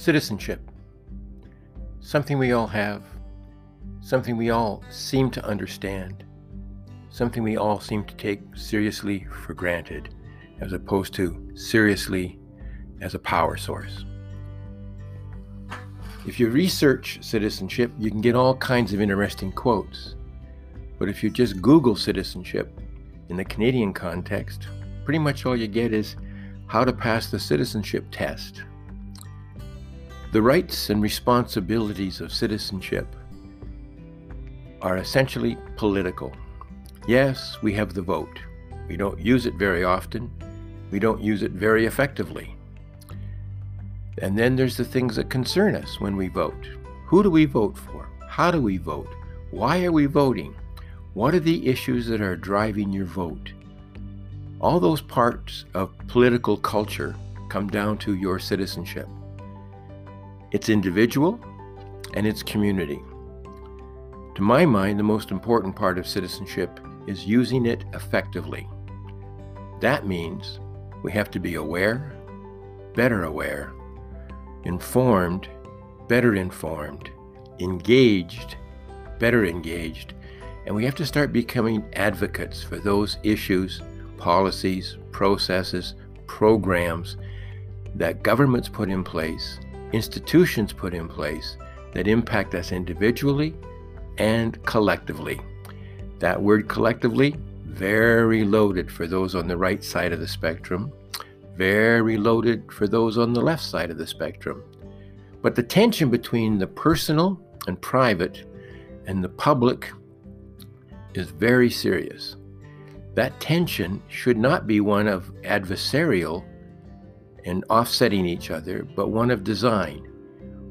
Citizenship. Something we all have, something we all seem to understand, something we all seem to take seriously for granted, as opposed to seriously as a power source. If you research citizenship, you can get all kinds of interesting quotes. But if you just Google citizenship in the Canadian context, pretty much all you get is how to pass the citizenship test. The rights and responsibilities of citizenship are essentially political. Yes, we have the vote. We don't use it very often. We don't use it very effectively. And then there's the things that concern us when we vote. Who do we vote for? How do we vote? Why are we voting? What are the issues that are driving your vote? All those parts of political culture come down to your citizenship. It's individual and it's community. To my mind, the most important part of citizenship is using it effectively. That means we have to be aware, better aware, informed, better informed, engaged, better engaged, and we have to start becoming advocates for those issues, policies, processes, programs that governments put in place, institutions put in place that impact us individually and collectively. That word collectively, very loaded for those on the right side of the spectrum very loaded for those on the left side of the spectrum. But the tension between the personal and private and the public is very serious. That tension should not be one of adversarial and offsetting each other, but one of design.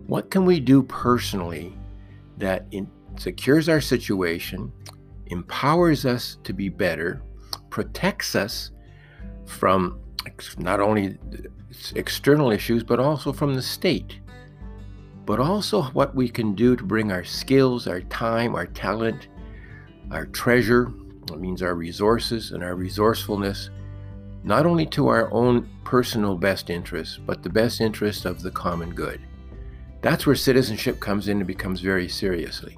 What can we do personally that in, secures our situation, empowers us to be better, protects us from not only external issues, but also from the state. But also what we can do to bring our skills, our time, our talent, our treasure, that means our resources and our resourcefulness, not only to our own personal best interests, but the best interest of the common good. That's where citizenship comes in and becomes very seriously.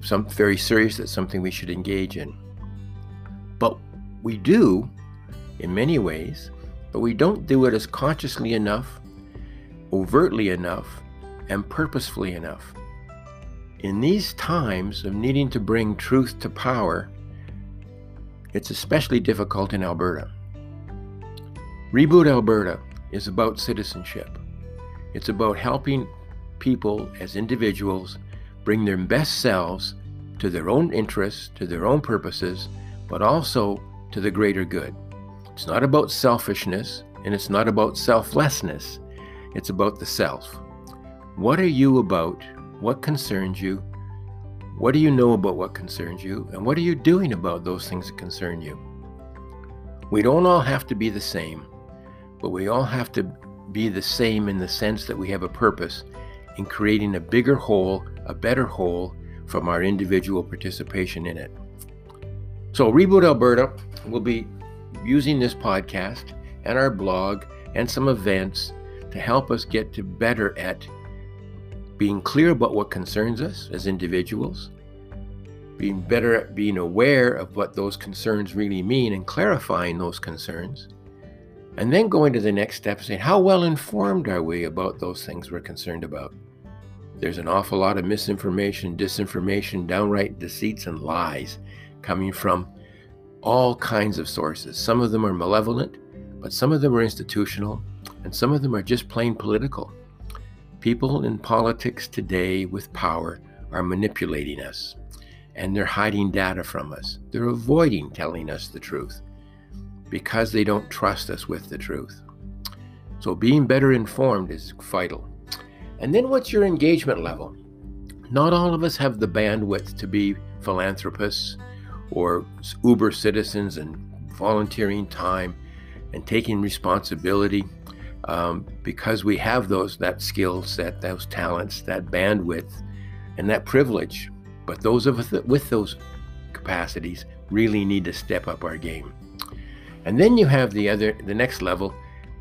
Some very serious that's something we should engage in. But we do in many ways, but we don't do it as consciously enough, overtly enough, and purposefully enough. In these times of needing to bring truth to power, it's especially difficult in Alberta. Reboot Alberta is about citizenship. It's about helping people as individuals bring their best selves to their own interests, to their own purposes, but also to the greater good. It's not about selfishness and it's not about selflessness. It's about the self. What are you about? What concerns you? What do you know about what concerns you? And what are you doing about those things that concern you? We don't all have to be the same, but we all have to be the same in the sense that we have a purpose in creating a bigger whole, a better whole from our individual participation in it. So, Reboot Alberta will be using this podcast and our blog and some events to help us get to better at being clear about what concerns us as individuals, being better at being aware of what those concerns really mean and clarifying those concerns, and then going to the next step saying, how well informed are we about those things we're concerned about? There's an awful lot of misinformation, disinformation, downright deceits, and lies coming from all kinds of sources. Some of them are malevolent, but some of them are institutional, and some of them are just plain political. People in politics today with power are manipulating us, and they're hiding data from us. They're avoiding telling us the truth because they don't trust us with the truth. So, being better informed is vital. And then, what's your engagement level? Not all of us have the bandwidth to be philanthropists or Uber citizens and volunteering time and taking responsibility um, because we have those that skill set, those talents, that bandwidth, and that privilege. But those of us with those capacities really need to step up our game. And then you have the other, the next level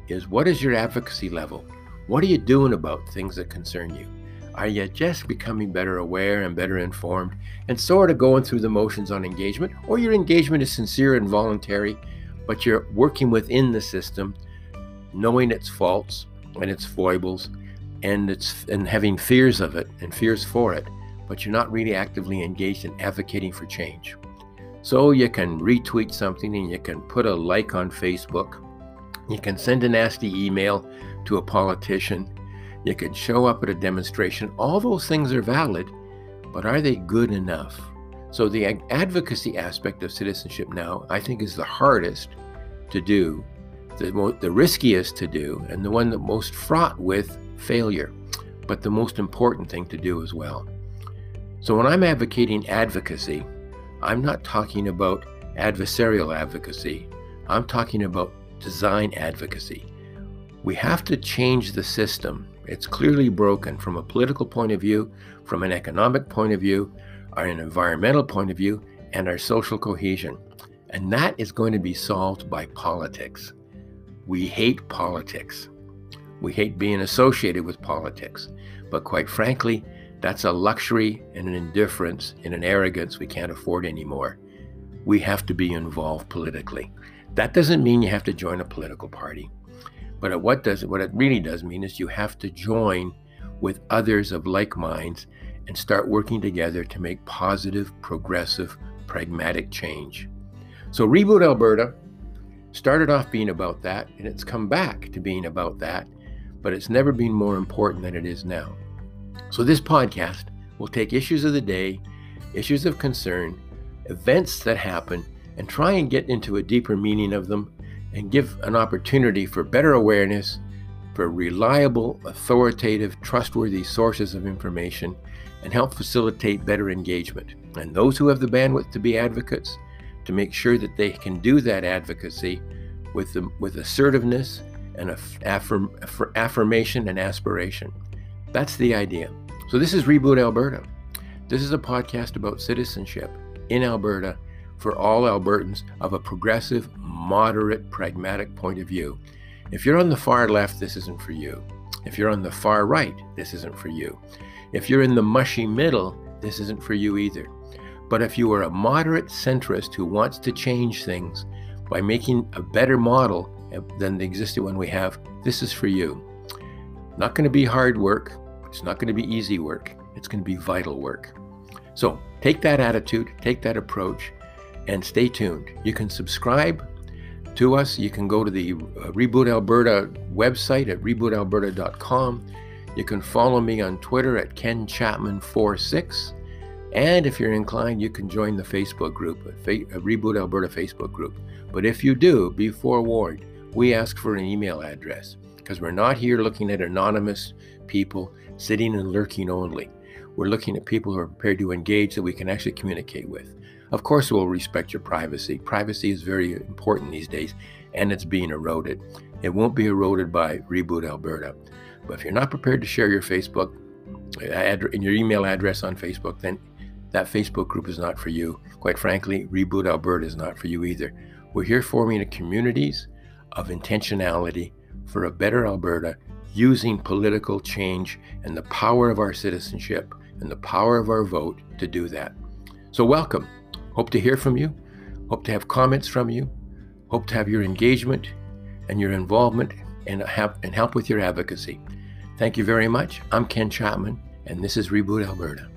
is what is your advocacy level? What are you doing about things that concern you? Are you just becoming better aware and better informed and sort of going through the motions on engagement? Or your engagement is sincere and voluntary, but you're working within the system, knowing its faults and its foibles and it's and having fears of it and fears for it, but you're not really actively engaged in advocating for change. So you can retweet something and you can put a like on Facebook. You can send a nasty email to a politician. You can show up at a demonstration. All those things are valid, but are they good enough? So the advocacy aspect of citizenship now, I think, is the hardest to do, the, the riskiest to do, and the one that most fraught with failure, but the most important thing to do as well. So when I'm advocating advocacy, I'm not talking about adversarial advocacy. I'm talking about design advocacy. We have to change the system. It's clearly broken from a political point of view, from an economic point of view, or an environmental point of view, and our social cohesion. And that is going to be solved by politics. We hate politics. We hate being associated with politics. But quite frankly, that's a luxury and an indifference and an arrogance we can't afford anymore. We have to be involved politically. That doesn't mean you have to join a political party. But what does what it really does mean is you have to join with others of like minds and start working together to make positive, progressive, pragmatic change. So Reboot Alberta started off being about that, and it's come back to being about that but it's never been more important than it is now. So, this podcast will take issues of the day, issues of concern, events that happen, and try and get into a deeper meaning of them and give an opportunity for better awareness, for reliable, authoritative, trustworthy sources of information, and help facilitate better engagement. And those who have the bandwidth to be advocates, to make sure that they can do that advocacy with, the, with assertiveness and affirm, affirmation and aspiration. That's the idea. So, this is Reboot Alberta. This is a podcast about citizenship in Alberta for all Albertans of a progressive, moderate, pragmatic point of view. If you're on the far left, this isn't for you. If you're on the far right, this isn't for you. If you're in the mushy middle, this isn't for you either. But if you are a moderate centrist who wants to change things by making a better model than the existing one we have, this is for you. Not going to be hard work. It's not going to be easy work. It's going to be vital work. So take that attitude, take that approach, and stay tuned. You can subscribe to us. You can go to the uh, Reboot Alberta website at rebootalberta.com. You can follow me on Twitter at Ken Chapman46. And if you're inclined, you can join the Facebook group, a Reboot Alberta Facebook group. But if you do, be forewarned we ask for an email address because we're not here looking at anonymous people sitting and lurking only. We're looking at people who are prepared to engage that we can actually communicate with. Of course, we'll respect your privacy. Privacy is very important these days, and it's being eroded. It won't be eroded by Reboot Alberta. But if you're not prepared to share your Facebook uh, and your email address on Facebook, then that Facebook group is not for you. Quite frankly, Reboot Alberta is not for you either. We're here forming communities of intentionality for a better Alberta using political change and the power of our citizenship and the power of our vote to do that. So, welcome. Hope to hear from you. Hope to have comments from you. Hope to have your engagement and your involvement and, have, and help with your advocacy. Thank you very much. I'm Ken Chapman, and this is Reboot Alberta.